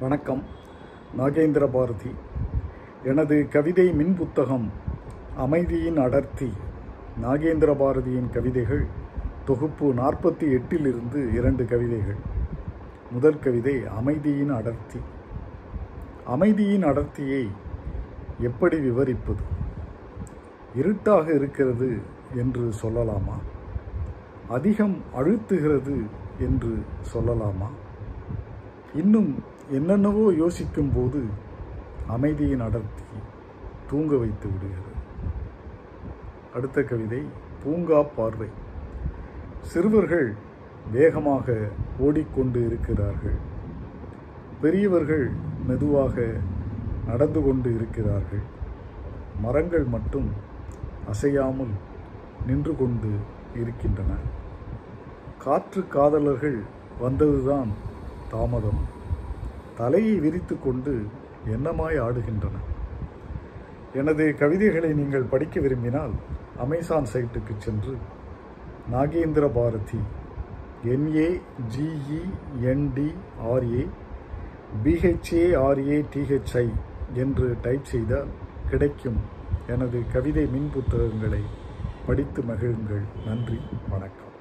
வணக்கம். நாகேந்திர பாரதி. எனது கவிதை மின் புத்தகம் அமைதியின் அடர்த்தி. நாகேந்திர பாரதியின் கவிதைகள் தொகுப்பு நாற்பத்தி எட்டிலிருந்து இரண்டு கவிதைகள். முதல் கவிதை அமைதியின் அடர்த்தி. அமைதியின் அடர்த்தியை எப்படி விவரிப்பது? இருட்டாக இருக்கிறது என்று சொல்லலாமா? அதிகம் அழுத்துகிறது என்று சொல்லலாமா? இன்னும் என்னென்னவோ யோசிக்கும் போது அமைதியின் அடர்த்தி தூங்க வைத்து விடுகிறது. அடுத்த கவிதை பூங்கா பார்வை. சிறுவர்கள் வேகமாக ஓடிக்கொண்டு இருக்கிறார்கள். பெரியவர்கள் மெதுவாக நடந்து கொண்டு இருக்கிறார்கள். மரங்கள் மட்டும் அசையாமல் நின்று கொண்டு இருக்கின்றன. காற்று காதலர்கள் வந்ததுதான் தாமதம். தலையை விரித்து கொண்டு என்னமாய் ஆடுகின்றன? எனது கவிதைகளை நீங்கள் படிக்க விரும்பினால் அமேசான் சைட்டுக்கு சென்று Nagendra Bharathi N A G E N D R A B H A R A T H I என்று டைப் செய்தால் கிடைக்கும் எனது கவிதை மின் புத்தகங்களை படித்து மகிழுங்கள். நன்றி வணக்கம்.